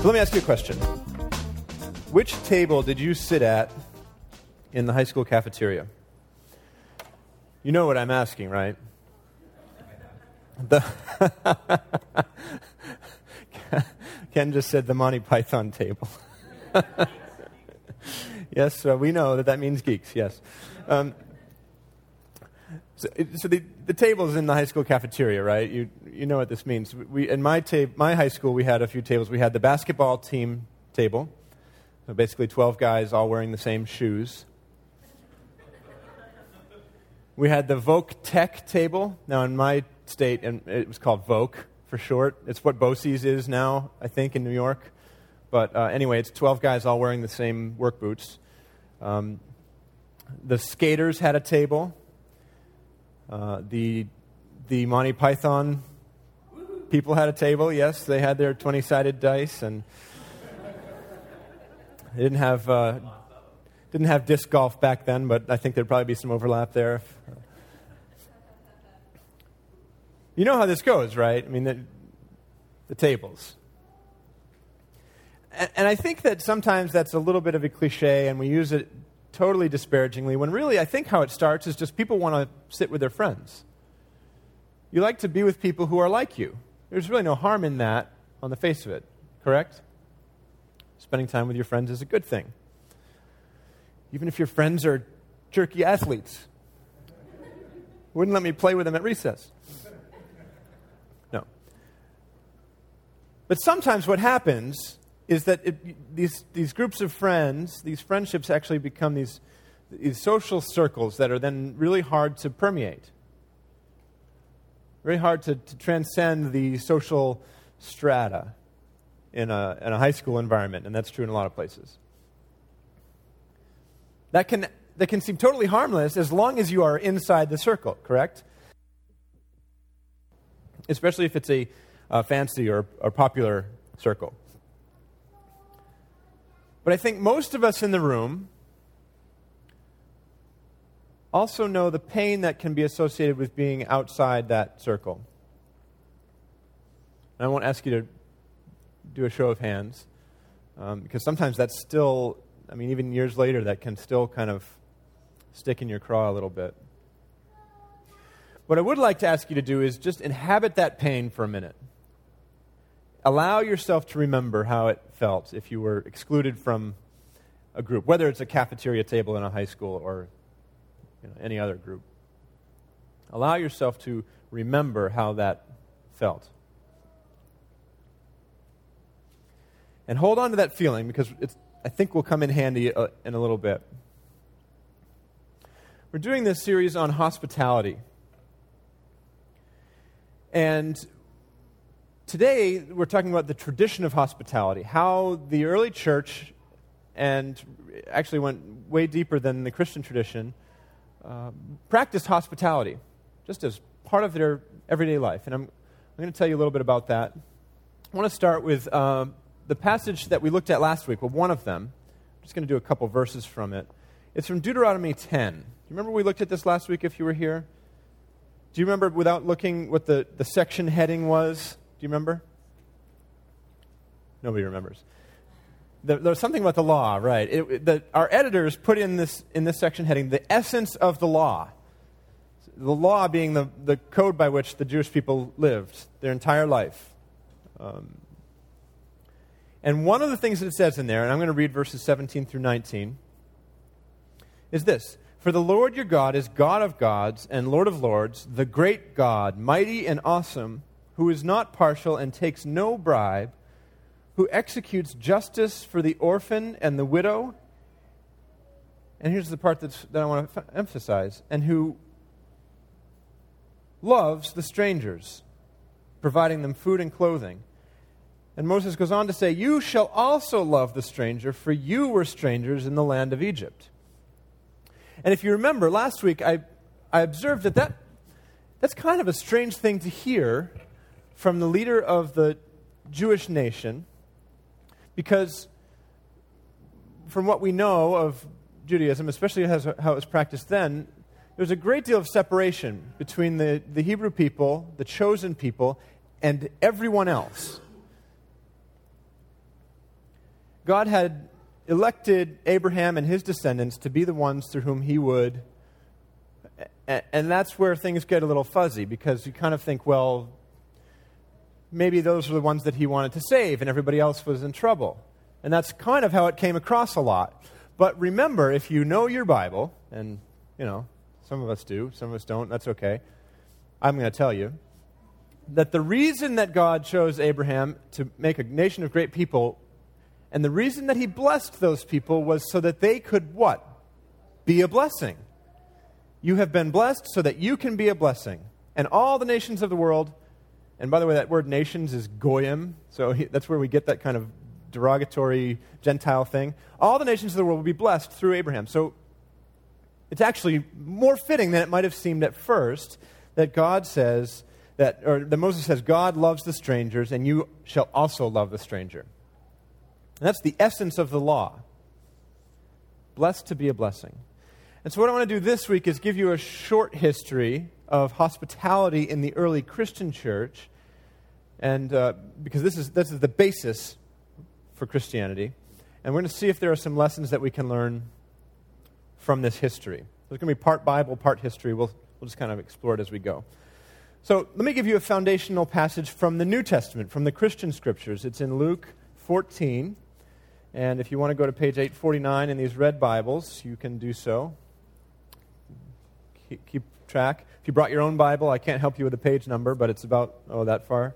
So let me ask you a question. Which table did you sit at in the high school cafeteria? You know what I'm asking, right? The Ken just said the Monty Python table. yes, uh, we know that that means geeks, yes. Um, so, so the, the tables in the high school cafeteria, right? You, you know what this means. We, in my, ta- my high school, we had a few tables. We had the basketball team table, so basically 12 guys all wearing the same shoes. We had the Voc Tech table. Now, in my state, and it was called Voc for short. It's what BOCES is now, I think, in New York. But uh, anyway, it's 12 guys all wearing the same work boots. Um, the skaters had a table. Uh, the, the Monty Python people had a table, yes. They had their 20 sided dice, and they didn't have, uh, didn't have disc golf back then, but I think there'd probably be some overlap there. You know how this goes, right? I mean, the, the tables. And, and I think that sometimes that's a little bit of a cliche, and we use it totally disparagingly, when really I think how it starts is just people want to sit with their friends. You like to be with people who are like you. There's really no harm in that on the face of it, correct? Spending time with your friends is a good thing. Even if your friends are jerky athletes. Wouldn't let me play with them at recess. No. But sometimes what happens is that it, these, these groups of friends, these friendships actually become these, these social circles that are then really hard to permeate. Very hard to, to transcend the social strata in a, in a high school environment, and that's true in a lot of places. That can, that can seem totally harmless as long as you are inside the circle, correct? Especially if it's a, a fancy or, or popular circle. But I think most of us in the room also know the pain that can be associated with being outside that circle. And I won't ask you to do a show of hands, um, because sometimes that's still, I mean, even years later, that can still kind of stick in your craw a little bit. What I would like to ask you to do is just inhabit that pain for a minute. Allow yourself to remember how it felt if you were excluded from a group, whether it's a cafeteria table in a high school or you know, any other group. Allow yourself to remember how that felt. And hold on to that feeling because I think will come in handy uh, in a little bit. We're doing this series on hospitality. And today we're talking about the tradition of hospitality, how the early church, and actually went way deeper than the Christian tradition, uh, practiced hospitality just as part of their everyday life. And I'm, I'm going to tell you a little bit about that. I want to start with uh, the passage that we looked at last week, well, one of them. I'm just going to do a couple verses from it. It's from Deuteronomy 10. Do you remember we looked at this last week if you were here? Do you remember, without looking, what the, the section heading was? Do you remember? Nobody remembers. There, there something about the law, right? It, the, our editors put in this, in this section heading the essence of the law. The law being the, the code by which the Jewish people lived their entire life. Um, and one of the things that it says in there, and I'm going to read verses 17 through 19, is this For the Lord your God is God of gods and Lord of lords, the great God, mighty and awesome who is not partial and takes no bribe, who executes justice for the orphan and the widow. And here's the part that I want to f- emphasize and who loves the strangers. providing them food and clothing. And Moses goes on to say, You shall also love the stranger, for you were strangers in the land of Egypt. And if you remember, last week I, I observed that, that that's kind of a strange thing to hear from the leader of the Jewish nation, because from what we know of Judaism, especially how it was practiced then, there's a great deal of separation between the, the Hebrew people, the chosen people, and everyone else. God had elected Abraham and his descendants to be the ones through whom he would. And that's where things get a little fuzzy because you kind of think, well, maybe those were the ones that he wanted to save and everybody else was in trouble. And that's kind of how it came across a lot. But remember, if you know your Bible, and, you know, some of us do, some of us don't, that's okay. I'm going to tell you that the reason that God chose Abraham to make a nation of great people and the reason that he blessed those people was so that they could what? Be a blessing. You have been blessed so that you can be a blessing. And all the nations of the world, and by the way, that word nations is goyim, so he, that's where we get that kind of derogatory Gentile thing. All the nations of the world will be blessed through Abraham. So it's actually more fitting than it might have seemed at first that God says, that, or that Moses says, God loves the strangers, and you shall also love the stranger. And that's the essence of the law. Blessed to be a blessing. And so, what I want to do this week is give you a short history of hospitality in the early Christian church, and uh, because this is, this is the basis for Christianity. And we're going to see if there are some lessons that we can learn from this history. There's going to be part Bible, part history. We'll, we'll just kind of explore it as we go. So, let me give you a foundational passage from the New Testament, from the Christian scriptures. It's in Luke 14. And if you want to go to page 849 in these red Bibles, you can do so. Keep, keep, track. If you brought your own Bible, I can't help you with the page number, but it's about, oh, that far.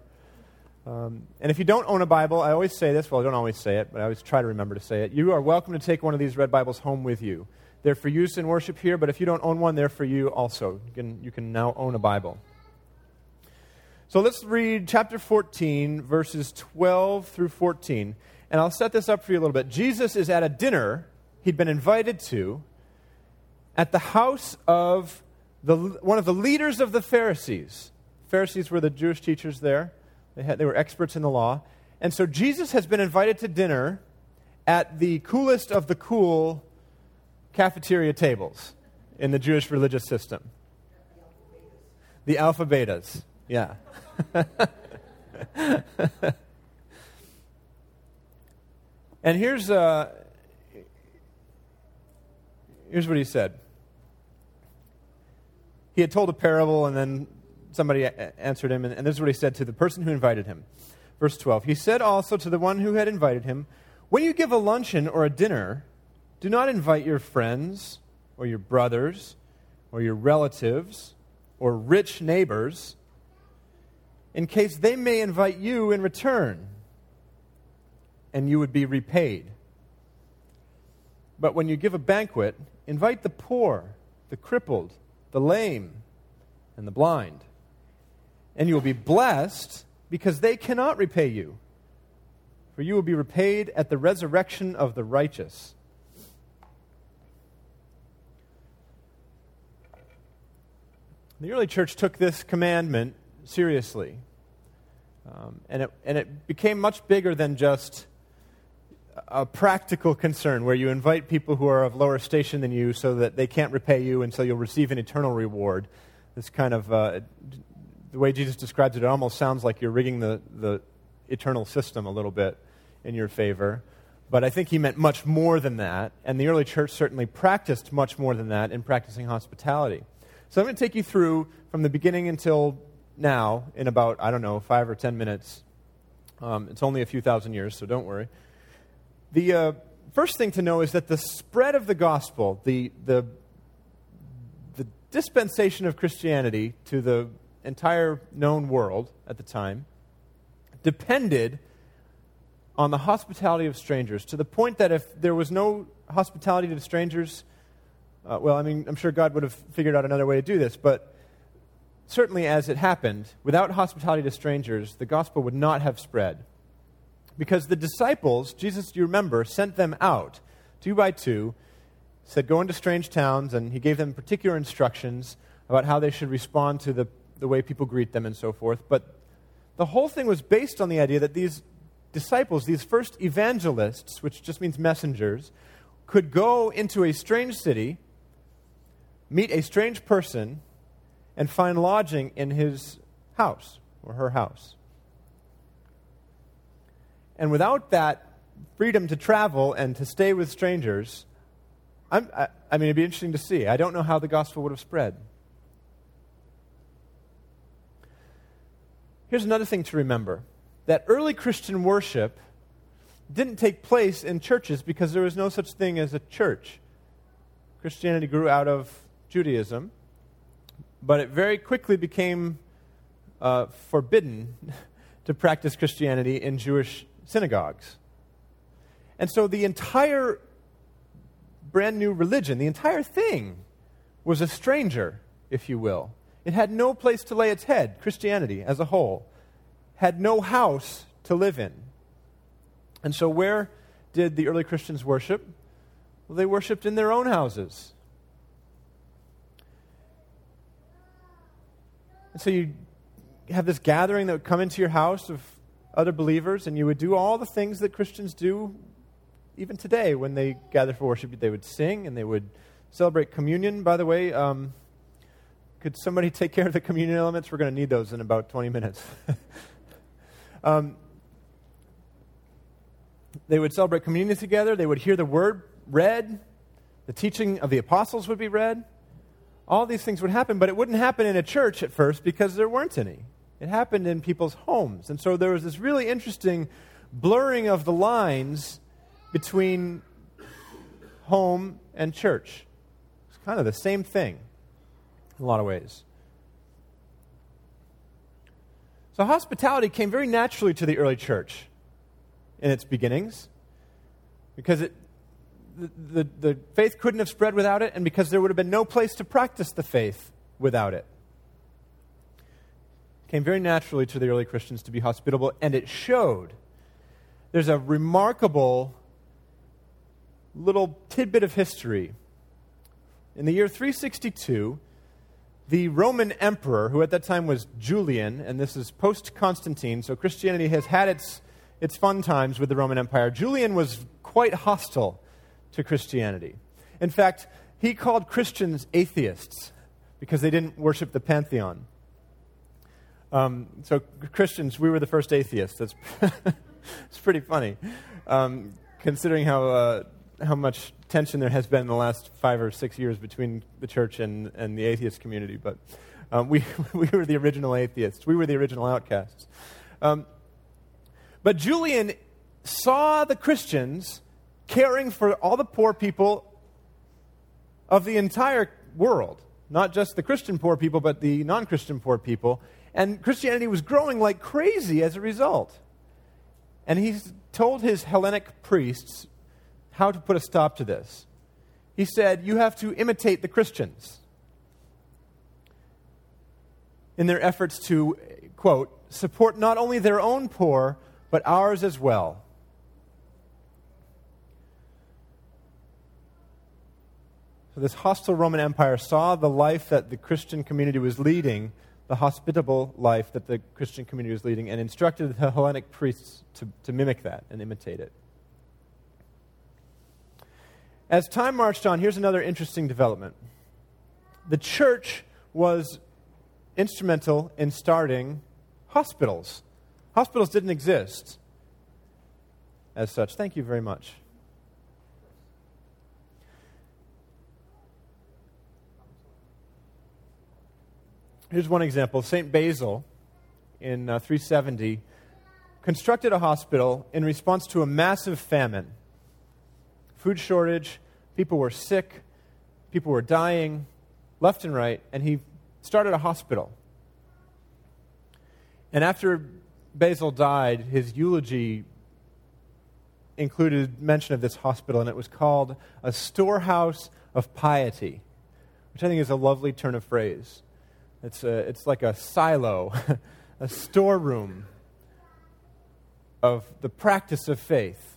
Um, and if you don't own a Bible, I always say this. Well, I don't always say it, but I always try to remember to say it. You are welcome to take one of these red Bibles home with you. They're for use in worship here, but if you don't own one, they're for you also. You can, you can now own a Bible. So let's read chapter 14, verses 12 through 14. And I'll set this up for you a little bit. Jesus is at a dinner he'd been invited to at the house of the, one of the leaders of the Pharisees. Pharisees were the Jewish teachers there, they, had, they were experts in the law. And so Jesus has been invited to dinner at the coolest of the cool cafeteria tables in the Jewish religious system. The alpha betas, yeah. And here's, uh, here's what he said. He had told a parable, and then somebody answered him, and, this is what he said to the person who invited him. Verse 12 He said also to the one who had invited him, When you give a luncheon or a dinner, do not invite your friends, or your brothers, or your relatives, or rich neighbors, in case they may invite you in return and you would be repaid. But when you give a banquet, invite the poor, the crippled, the lame, and the blind. And you will be blessed because they cannot repay you. For you will be repaid at the resurrection of the righteous. The early church took this commandment seriously. Um, and, it, and it became much bigger than just a practical concern where you invite people who are of lower station than you so that they can't repay you and so you'll receive an eternal reward. This kind of, uh, the way Jesus describes it, it almost sounds like you're rigging the, the eternal system a little bit in your favor. But I think he meant much more than that, and the early church certainly practiced much more than that in practicing hospitality. So I'm going to take you through from the beginning until now in about, I don't know, five or ten minutes. Um, it's only a few thousand years, so don't worry. The uh, first thing to know is that the spread of the gospel, the, the, the dispensation of Christianity to the entire known world at the time, depended on the hospitality of strangers to the point that if there was no hospitality to strangers, uh, well, I mean, I'm sure God would have figured out another way to do this, but certainly as it happened, without hospitality to strangers, the gospel would not have spread. Because the disciples, Jesus, you remember, sent them out two by two, said, Go into strange towns, and he gave them particular instructions about how they should respond to the, the way people greet them and so forth. But the whole thing was based on the idea that these disciples, these first evangelists, which just means messengers, could go into a strange city, meet a strange person, and find lodging in his house or her house. And without that freedom to travel and to stay with strangers, I, I mean, it'd be interesting to see. I don't know how the gospel would have spread. Here's another thing to remember that early Christian worship didn't take place in churches because there was no such thing as a church. Christianity grew out of Judaism, but it very quickly became uh, forbidden to practice Christianity in Jewish synagogues. And so the entire brand new religion, the entire thing, was a stranger, if you will. It had no place to lay its head, Christianity as a whole, had no house to live in. And so, where did the early Christians worship? Well, they worshiped in their own houses. And so, you have this gathering that would come into your house of other believers, and you would do all the things that Christians do even today when they gather for worship. They would sing and they would celebrate communion. By the way, um, could somebody take care of the communion elements? We're going to need those in about 20 minutes. um, they would celebrate communion together. They would hear the word read. The teaching of the apostles would be read. All these things would happen, but it wouldn't happen in a church at first because there weren't any. It happened in people's homes. And so there was this really interesting blurring of the lines between home and church. It's kind of the same thing in a lot of ways. So hospitality came very naturally to the early church in its beginnings because it, the, the, the faith couldn't have spread without it, and because there would have been no place to practice the faith without it came very naturally to the early Christians to be hospitable, and it showed. There's a remarkable little tidbit of history. In the year 362, the Roman emperor, who at that time was Julian, and this is post Constantine, so Christianity has had its, its fun times with the Roman Empire. Julian was quite hostile to Christianity. In fact, he called Christians atheists because they didn't worship the pantheon. Um, so, Christians, we were the first atheists. That's it's pretty funny, um, considering how, uh, how much tension there has been in the last five or six years between the church and, and the atheist community. But um, we, we were the original atheists, we were the original outcasts. Um, but Julian saw the Christians caring for all the poor people of the entire world, not just the Christian poor people, but the non Christian poor people. And Christianity was growing like crazy as a result. And he told his Hellenic priests how to put a stop to this. He said, You have to imitate the Christians in their efforts to, quote, support not only their own poor, but ours as well. So, this hostile Roman Empire saw the life that the Christian community was leading the hospitable life that the Christian community was leading and instructed the Hellenic priests to, to mimic that and imitate it. As time marched on, here's another interesting development. The church was instrumental in starting hospitals. Hospitals didn't exist as such. Thank you very much. Here's one example St. Basil in uh, 370 constructed a hospital in response to a massive famine. Food shortage, people were sick, people were dying left and right, and he started a hospital. And after Basil died, his eulogy included mention of this hospital, and it was called a storehouse of piety, which I think is a lovely turn of phrase It's, a, it's like a silo, a storeroom of the practice of faith.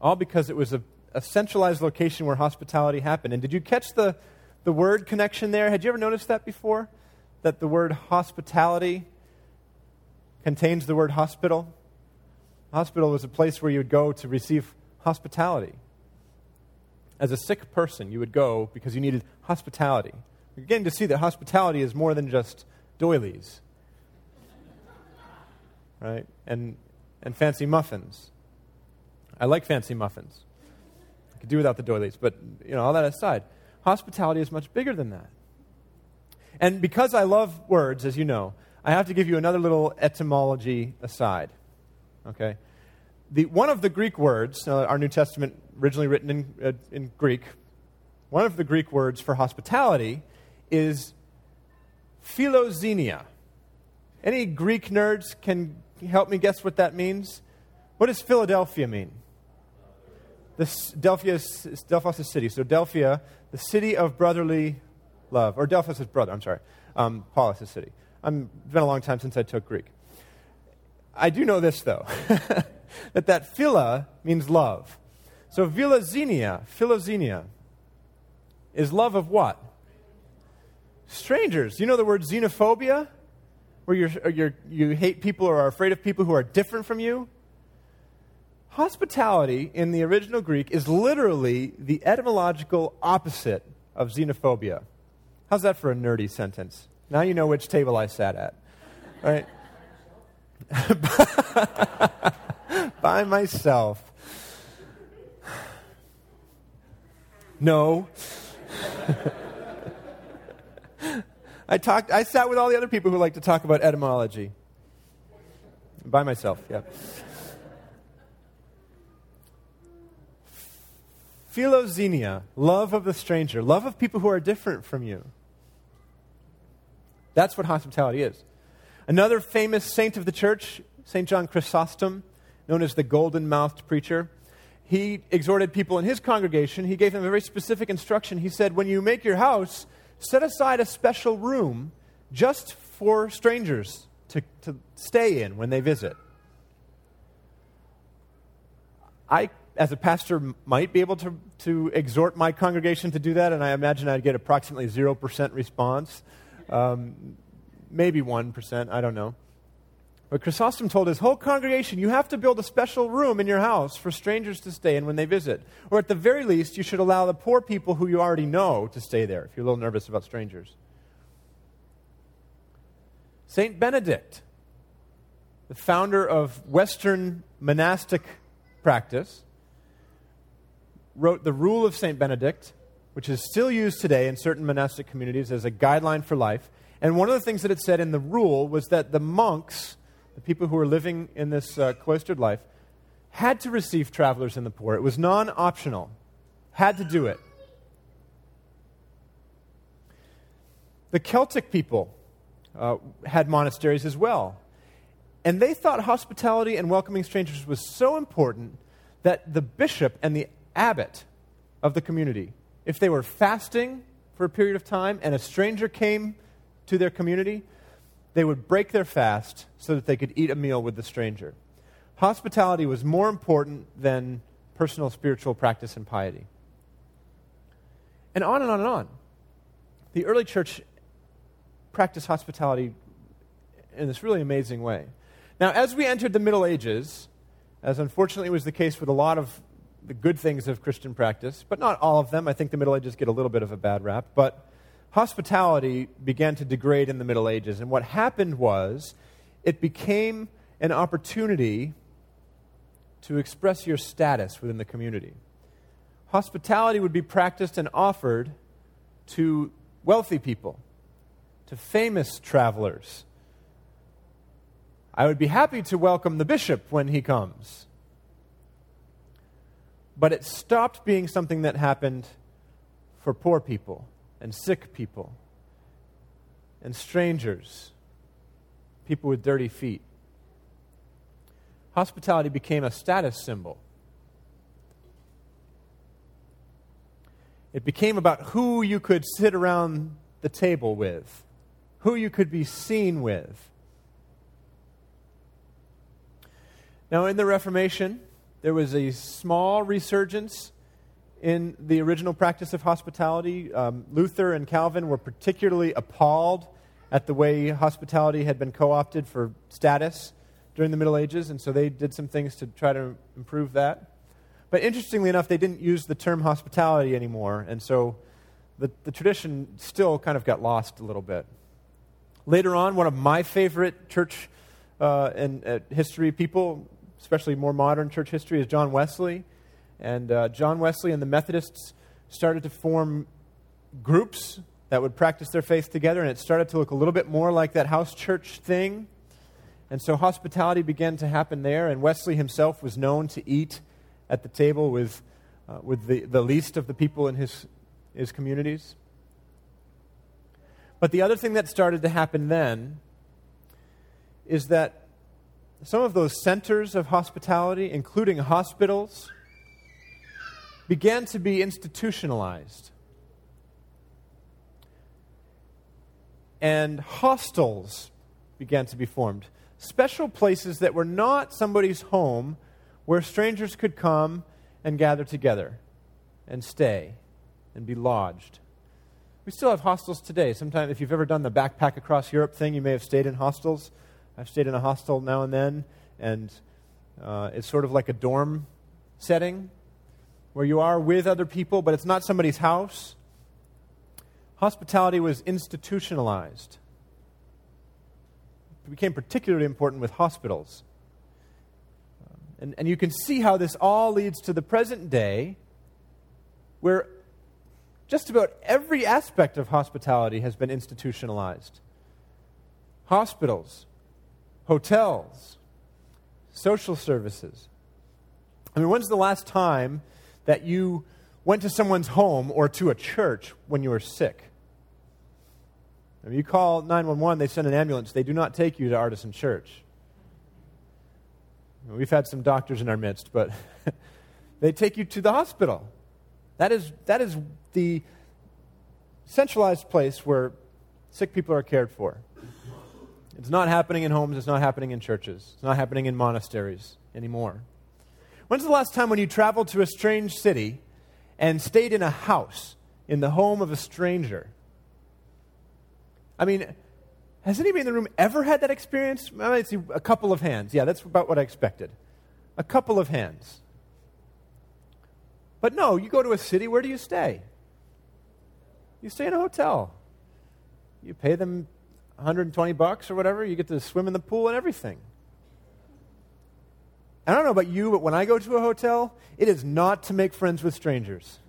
All because it was a, a centralized location where hospitality happened. And did you catch the, the word connection there? Had you ever noticed that before? That the word hospitality contains the word hospital? Hospital was a place where you would go to receive hospitality. As a sick person, you would go because you needed hospitality. You're getting to see that hospitality is more than just doilies, right? And, and fancy muffins. I like fancy muffins. I could do without the doilies, but you know, all that aside, hospitality is much bigger than that. And because I love words, as you know, I have to give you another little etymology aside. Okay? The, one of the Greek words, uh, our New Testament originally written in, uh, in Greek, one of the Greek words for hospitality is philoxenia. Any Greek nerds can help me guess what that means? What does Philadelphia mean? This Delphia is Delphos city. So Delphia, the city of brotherly love, or Delphos is brother. I'm sorry. Um, Paulus is city. I'm it's been a long time since I took Greek. I do know this though, that that phila means love. So philoxenia, philoxenia, is love of what? Strangers. You know the word xenophobia? Where you're, you hate people or are afraid of people who are different from you? Hospitality in the original Greek is literally the etymological opposite of xenophobia. How's that for a nerdy sentence? Now you know which table I sat at. Right? By myself. No. I talked. I sat with all the other people who like to talk about etymology. By myself, yeah. Philoxenia, love of the stranger, love of people who are different from you. That's what hospitality is. Another famous saint of the church, St. John Chrysostom, known as the golden mouthed preacher, he exhorted people in his congregation. He gave them a very specific instruction. He said, When you make your house, set aside a special room just for strangers to, to stay in when they visit. I, as a pastor, might be able to, to exhort my congregation to do that, and I imagine I'd get approximately 0% response. Um, maybe 1%, I don't know. But Chrysostom told his whole congregation, you have to build a special room in your house for strangers to stay in when they visit. Or at the very least, you should allow the poor people who you already know to stay there if you're a little nervous about strangers. St. Benedict, the founder of Western monastic practice, wrote the Rule of St. Benedict, which is still used today in certain monastic communities as a guideline for life. And one of the things that it said in the rule was that the monks the people who were living in this uh, cloistered life, had to receive travelers and the poor. It was non optional, had to do it. The Celtic people uh, had monasteries as well. And they thought hospitality and welcoming strangers was so important that the bishop and the abbot of the community, if they were fasting for a period of time and a stranger came to their community, they would break their fast so that they could eat a meal with the stranger. Hospitality was more important than personal spiritual practice and piety. And on and on and on. The early church practiced hospitality in this really amazing way. Now, as we entered the Middle Ages, as unfortunately was the case with a lot of the good things of Christian practice, but not all of them. I think the Middle Ages get a little bit of a bad rap. But hospitality began to degrade in the Middle Ages. And what happened was it became an opportunity to express your status within the community. Hospitality would be practiced and offered to wealthy people, to famous travelers. I would be happy to welcome the bishop when he comes. But it stopped being something that happened for poor people and sick people and strangers, people with dirty feet. Hospitality became a status symbol. It became about who you could sit around the table with, who you could be seen with. Now, in the Reformation, there was a small resurgence in the original practice of hospitality. Um, Luther and Calvin were particularly appalled at the way hospitality had been co opted for status during the Middle Ages, and so they did some things to try to improve that. But interestingly enough, they didn't use the term hospitality anymore, and so the, the tradition still kind of got lost a little bit. Later on, one of my favorite church uh, and uh, history people, especially more modern church history, is John Wesley. And uh, John Wesley and the Methodists started to form groups that would practice their faith together, and it started to look a little bit more like that house church thing. And so hospitality began to happen there, and Wesley himself was known to eat at the table with, uh, with the, the least of the people in his, his communities. But the other thing that started to happen then is that some of those centers of hospitality, including hospitals, began to be institutionalized. And hostels began to be formed. Special places that were not somebody's home where strangers could come and gather together and stay and be lodged. We still have hostels today. Sometimes, if you've ever done the backpack across Europe thing, you may have stayed in hostels. I've stayed in a hostel now and then, and uh, it's sort of like a dorm setting where you are with other people, but it's not somebody's house. Hospitality was institutionalized. It became particularly important with hospitals. And, and you can see how this all leads to the present day, where just about every aspect of hospitality has been institutionalized hospitals, hotels, social services. I mean, when's the last time that you went to someone's home or to a church when you were sick. I mean, you call 911, they send an ambulance. They do not take you to Artisan Church. We've had some doctors in our midst, but they take you to the hospital. That is, that is the centralized place where sick people are cared for. It's not happening in homes, it's not happening in churches, it's not happening in monasteries anymore. When's the last time when you traveled to a strange city and stayed in a house in the home of a stranger? I mean, has anybody in the room ever had that experience? I might see a couple of hands. Yeah, that's about what I expected. A couple of hands. But no, you go to a city, where do you stay? You stay in a hotel. You pay them 120 bucks or whatever, you get to swim in the pool and everything. I don't know about you, but when I go to a hotel, it is not to make friends with strangers.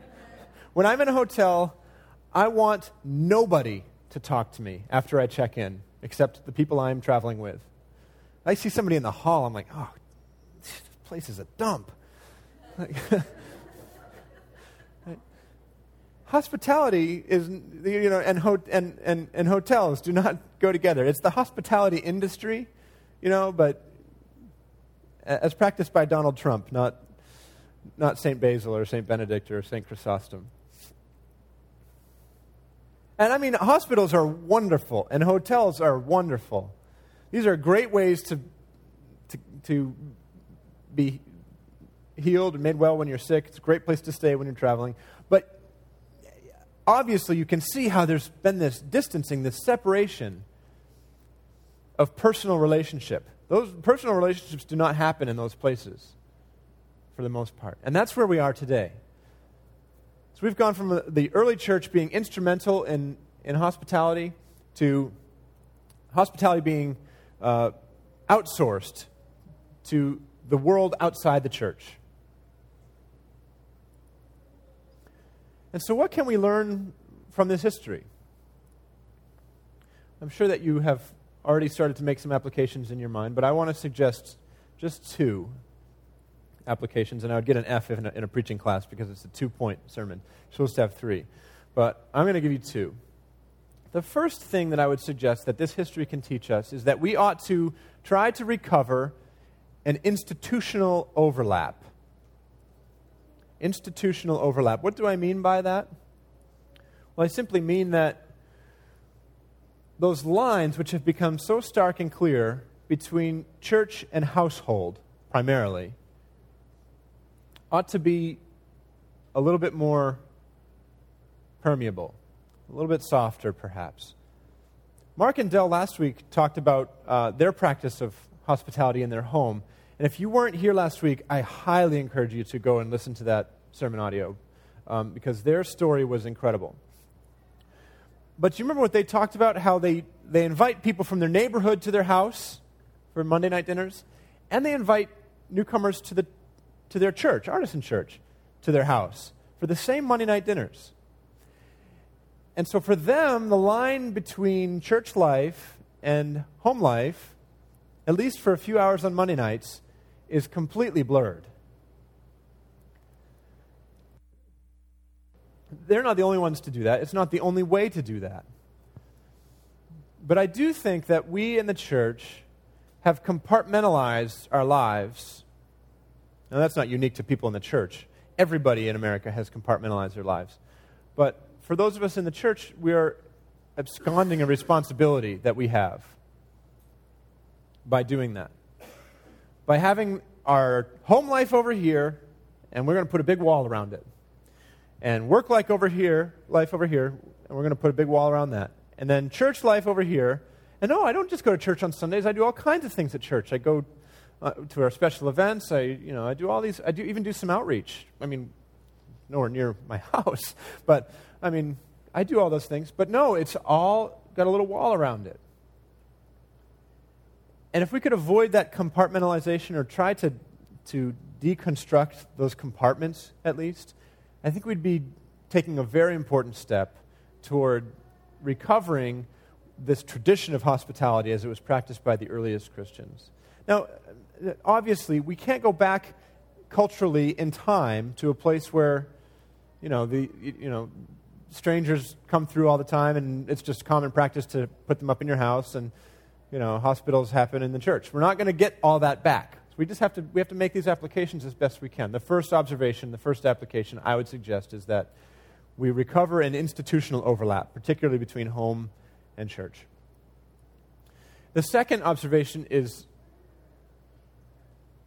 when I'm in a hotel, I want nobody to talk to me after I check in, except the people I'm traveling with. I see somebody in the hall, I'm like, oh, this place is a dump. hospitality is, you know, and, ho- and, and, and hotels do not go together. It's the hospitality industry, you know, but as practiced by Donald Trump, not, not St. Basil or St. Benedict or St. Chrysostom. And I mean, hospitals are wonderful, and hotels are wonderful. These are great ways to, to, to be healed and made well when you're sick. It's a great place to stay when you're traveling. Obviously, you can see how there's been this distancing, this separation of personal relationship. Those personal relationships do not happen in those places for the most part. And that's where we are today. So we've gone from the early church being instrumental in, in hospitality to hospitality being uh, outsourced to the world outside the church. And so, what can we learn from this history? I'm sure that you have already started to make some applications in your mind, but I want to suggest just two applications, and I would get an F in a, in a preaching class because it's a two point sermon. You're supposed to have three. But I'm going to give you two. The first thing that I would suggest that this history can teach us is that we ought to try to recover an institutional overlap. Institutional overlap. What do I mean by that? Well, I simply mean that those lines which have become so stark and clear between church and household, primarily, ought to be a little bit more permeable, a little bit softer, perhaps. Mark and Dell last week talked about uh, their practice of hospitality in their home. And if you weren't here last week, I highly encourage you to go and listen to that sermon audio um, because their story was incredible. But you remember what they talked about? How they, they invite people from their neighborhood to their house for Monday night dinners, and they invite newcomers to, the, to their church, Artisan Church, to their house for the same Monday night dinners. And so for them, the line between church life and home life, at least for a few hours on Monday nights, is completely blurred. They're not the only ones to do that. It's not the only way to do that. But I do think that we in the church have compartmentalized our lives. Now, that's not unique to people in the church. Everybody in America has compartmentalized their lives. But for those of us in the church, we are absconding a responsibility that we have by doing that. By having our home life over here, and we're going to put a big wall around it. And work life over here, life over here, and we're going to put a big wall around that. And then church life over here. And no, I don't just go to church on Sundays. I do all kinds of things at church. I go uh, to our special events. I, you know, I do all these. I do even do some outreach. I mean, nowhere near my house, but I mean, I do all those things. But no, it's all got a little wall around it. And if we could avoid that compartmentalization or try to, to deconstruct those compartments at least, I think we'd be taking a very important step toward recovering this tradition of hospitality as it was practiced by the earliest Christians. Now, obviously, we can't go back culturally in time to a place where, you know, the, you know, strangers come through all the time and it's just common practice to put them up in your house and you know, hospitals happen in the church. We're not going to get all that back. So we just have to, we have to make these applications as best we can. The first observation, the first application I would suggest is that we recover an institutional overlap, particularly between home and church. The second observation is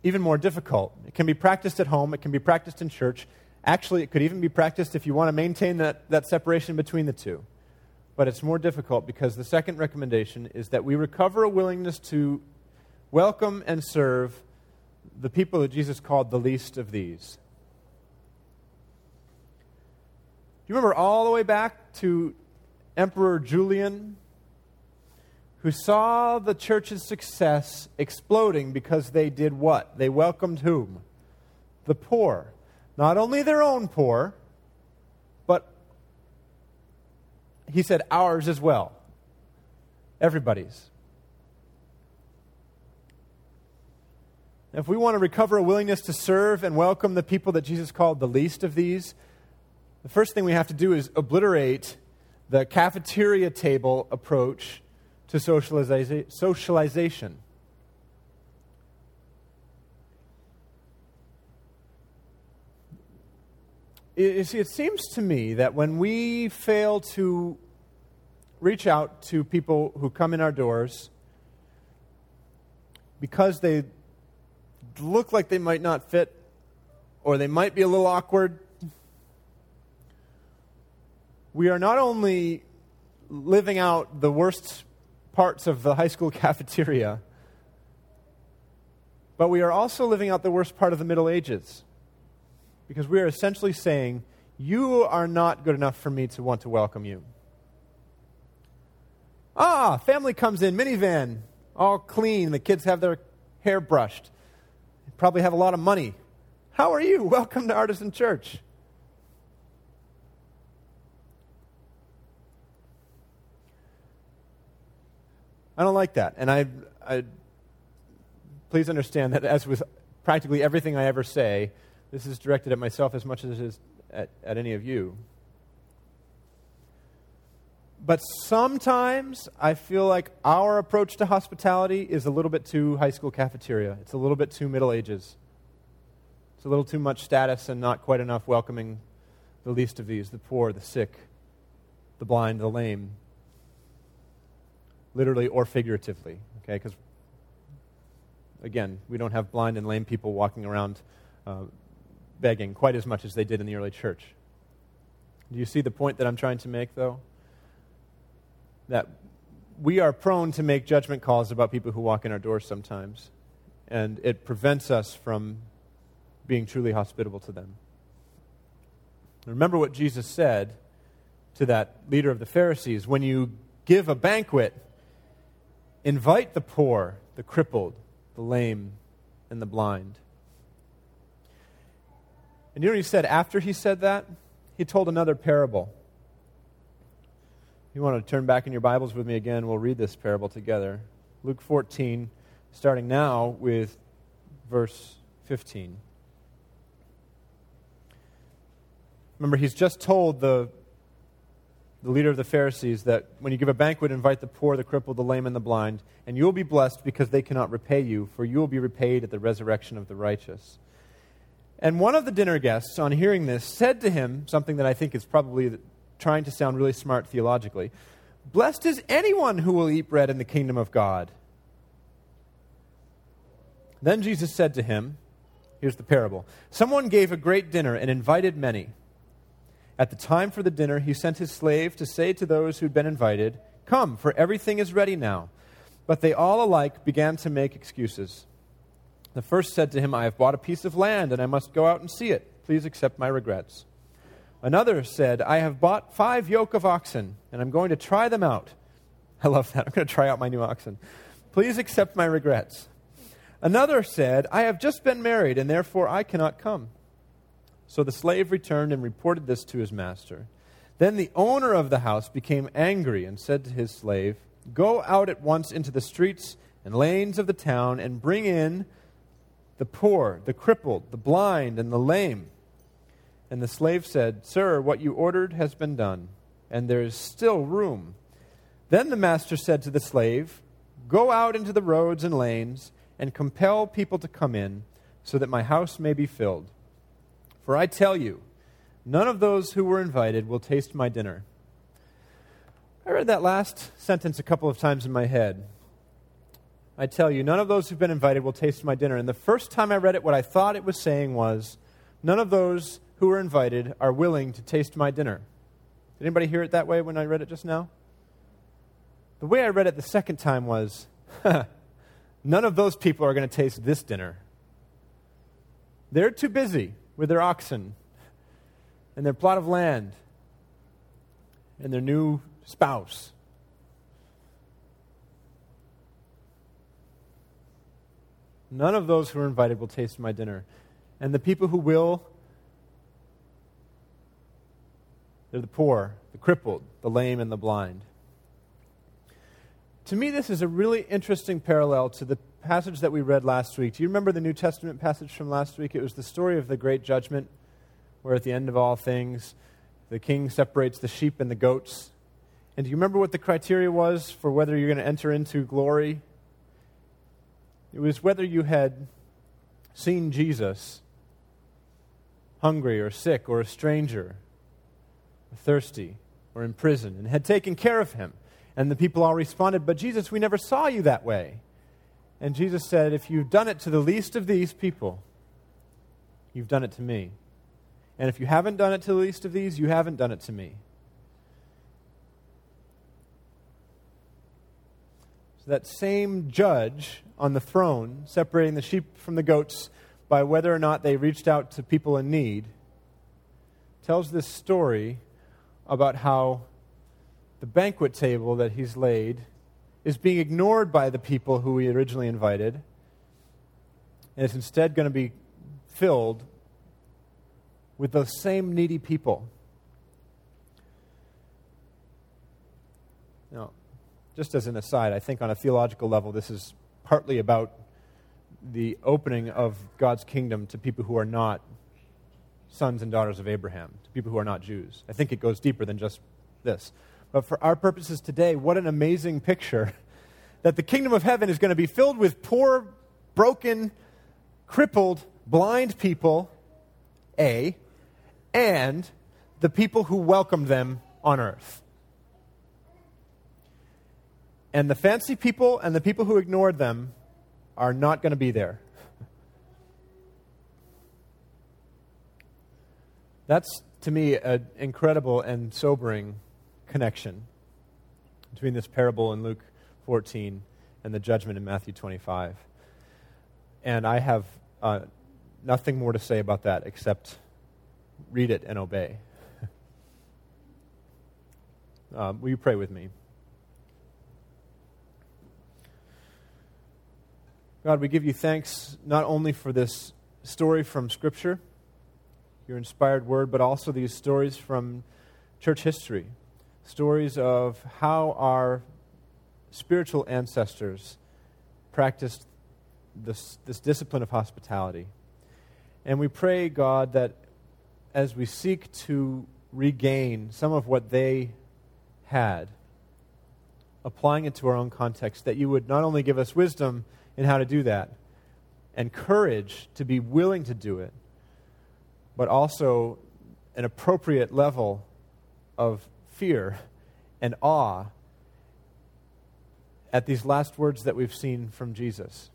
even more difficult. It can be practiced at home, it can be practiced in church. Actually, it could even be practiced if you want to maintain that, that separation between the two but it's more difficult because the second recommendation is that we recover a willingness to welcome and serve the people that Jesus called the least of these. Do you remember all the way back to Emperor Julian, who saw the church's success exploding because they did what? They welcomed whom? The poor. Not only their own poor, he said ours as well. Everybody's. If we want to recover a willingness to serve and welcome the people that Jesus called the least of these, the first thing we have to do is obliterate the cafeteria table approach to socialization. You see, it seems to me that when we fail to reach out to people who come in our doors because they look like they might not fit or they might be a little awkward, we are not only living out the worst parts of the high school cafeteria, but we are also living out the worst part of the Middle Ages. Because we are essentially saying, You are not good enough for me to want to welcome you. Ah, family comes in, minivan, all clean. The kids have their hair brushed. Probably have a lot of money. How are you? Welcome to Artisan Church. I don't like that. And I, I please understand that as with practically everything I ever say, this is directed at myself as much as it is at, at any of you. But sometimes I feel like our approach to hospitality is a little bit too high school cafeteria. It's a little bit too Middle Ages. It's a little too much status and not quite enough welcoming the least of these, the poor, the sick, the blind, the lame, literally or figuratively, okay? Because, again, we don't have blind and lame people walking around uh, begging quite as much as they did in the early church. Do you see the point that I'm trying to make, though? That we are prone to make judgment calls about people who walk in our doors sometimes, and it prevents us from being truly hospitable to them. Remember what Jesus said to that leader of the Pharisees when you give a banquet, invite the poor, the crippled, the lame, and the blind. And you know what he said after he said that? He told another parable. If You want to turn back in your Bibles with me again? We'll read this parable together. Luke 14, starting now with verse 15. Remember, he's just told the, the leader of the Pharisees that when you give a banquet, invite the poor, the crippled, the lame, and the blind, and you will be blessed because they cannot repay you, for you will be repaid at the resurrection of the righteous. And one of the dinner guests, on hearing this, said to him something that I think is probably trying to sound really smart theologically Blessed is anyone who will eat bread in the kingdom of God. Then Jesus said to him, Here's the parable Someone gave a great dinner and invited many. At the time for the dinner, he sent his slave to say to those who'd been invited, Come, for everything is ready now. But they all alike began to make excuses. The first said to him, I have bought a piece of land, and I must go out and see it. Please accept my regrets. Another said, I have bought five yoke of oxen, and I'm going to try them out. I love that. I'm going to try out my new oxen. Please accept my regrets. Another said, I have just been married, and therefore I cannot come. So the slave returned and reported this to his master. Then the owner of the house became angry and said to his slave, Go out at once into the streets and lanes of the town and bring in the poor, the crippled, the blind, and the lame. And the slave said, Sir, what you ordered has been done, and there is still room. Then the master said to the slave, Go out into the roads and lanes and compel people to come in, so that my house may be filled. For I tell you, none of those who were invited will taste my dinner. I read that last sentence a couple of times in my head. I tell you, none of those who've been invited will taste my dinner. And the first time I read it, what I thought it was saying was, none of those who are invited are willing to taste my dinner. Did anybody hear it that way when I read it just now? The way I read it the second time was, none of those people are going to taste this dinner. They're too busy with their oxen and their plot of land and their new spouse None of those who are invited will taste my dinner. And the people who will, they're the poor, the crippled, the lame, and the blind. To me, this is a really interesting parallel to the passage that we read last week. Do you remember the New Testament passage from last week? It was the story of the great judgment, where at the end of all things, the king separates the sheep and the goats. And do you remember what the criteria was for whether you're going to enter into glory it was whether you had seen Jesus hungry or sick or a stranger, or thirsty or in prison, and had taken care of him. And the people all responded, But Jesus, we never saw you that way. And Jesus said, If you've done it to the least of these people, you've done it to me. And if you haven't done it to the least of these, you haven't done it to me. So that same judge on the throne, separating the sheep from the goats by whether or not they reached out to people in need, tells this story about how the banquet table that he's laid is being ignored by the people who he originally invited, and it's instead going to be filled with those same needy people. Now, just as an aside, I think on a theological level, this is partly about the opening of God's kingdom to people who are not sons and daughters of Abraham, to people who are not Jews. I think it goes deeper than just this. But for our purposes today, what an amazing picture that the kingdom of heaven is going to be filled with poor, broken, crippled, blind people, A, and the people who welcomed them on earth. And the fancy people and the people who ignored them are not going to be there. That's, to me, an incredible and sobering connection between this parable in Luke 14 and the judgment in Matthew 25. And I have uh, nothing more to say about that except read it and obey. um, will you pray with me? God, we give you thanks not only for this story from Scripture, your inspired word, but also these stories from church history. Stories of how our spiritual ancestors practiced this, this discipline of hospitality. And we pray, God, that as we seek to regain some of what they had, applying it to our own context, that you would not only give us wisdom in how to do that and courage to be willing to do it, but also an appropriate level of fear and awe at these last words that we've seen from Jesus.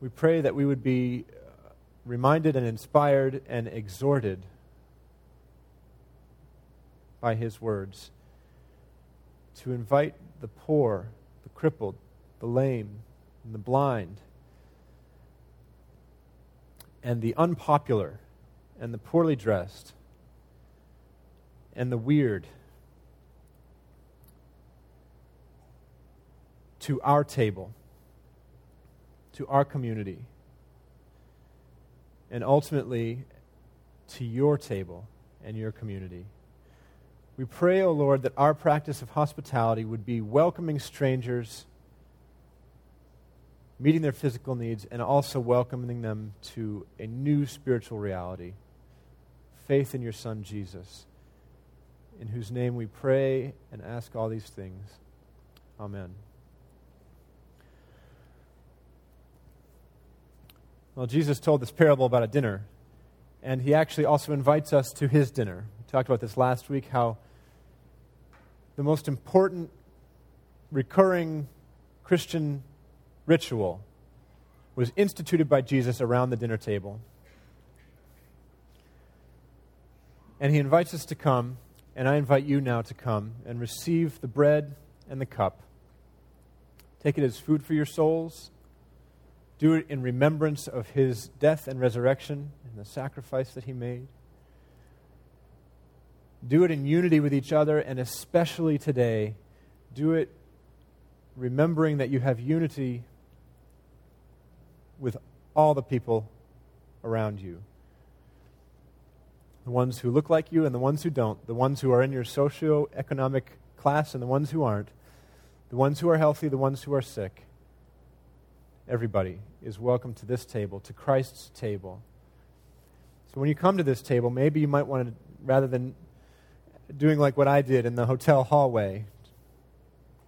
We pray that we would be reminded and inspired and exhorted by his words to invite the poor crippled, the lame, and the blind, and the unpopular, and the poorly dressed, and the weird to our table, to our community, and ultimately to your table and your community. We pray, O oh Lord, that our practice of hospitality would be welcoming strangers, meeting their physical needs, and also welcoming them to a new spiritual reality faith in your Son, Jesus, in whose name we pray and ask all these things. Amen. Well, Jesus told this parable about a dinner, and he actually also invites us to his dinner. Talked about this last week how the most important recurring Christian ritual was instituted by Jesus around the dinner table. And he invites us to come, and I invite you now to come and receive the bread and the cup. Take it as food for your souls. Do it in remembrance of his death and resurrection and the sacrifice that he made. Do it in unity with each other, and especially today, do it remembering that you have unity with all the people around you the ones who look like you and the ones who don't, the ones who are in your socio-economic class and the ones who aren't, the ones who are healthy, the ones who are sick. Everybody is welcome to this table, to Christ's table. So when you come to this table, maybe you might want to, rather than doing like what I did in the hotel hallway,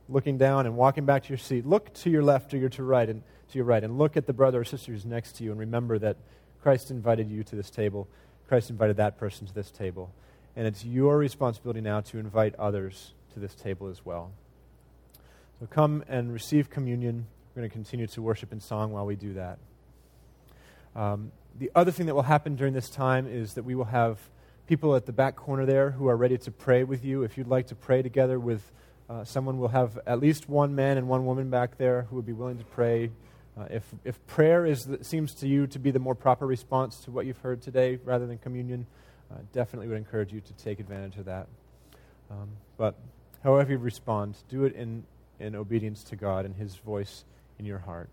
looking down and walking back to your seat. Look to your left or your to right and to your right, and look at the brother or sister who's next to you, and remember that Christ invited you to this table. Christ invited that person to this table, and it's your responsibility now to invite others to this table as well. So come and receive communion. We're going to continue to worship in song while we do that. Um, the other thing that will happen during this time is that we will have people at the back corner there who are ready to pray with you. If you'd like to pray together with uh, someone, we'll have at least one man and one woman back there who would be willing to pray. Uh, if, if prayer is the, seems to you to be the more proper response to what you've heard today rather than communion, uh, definitely would encourage you to take advantage of that. Um, but however you respond, do it in, in obedience to God and His voice in your heart.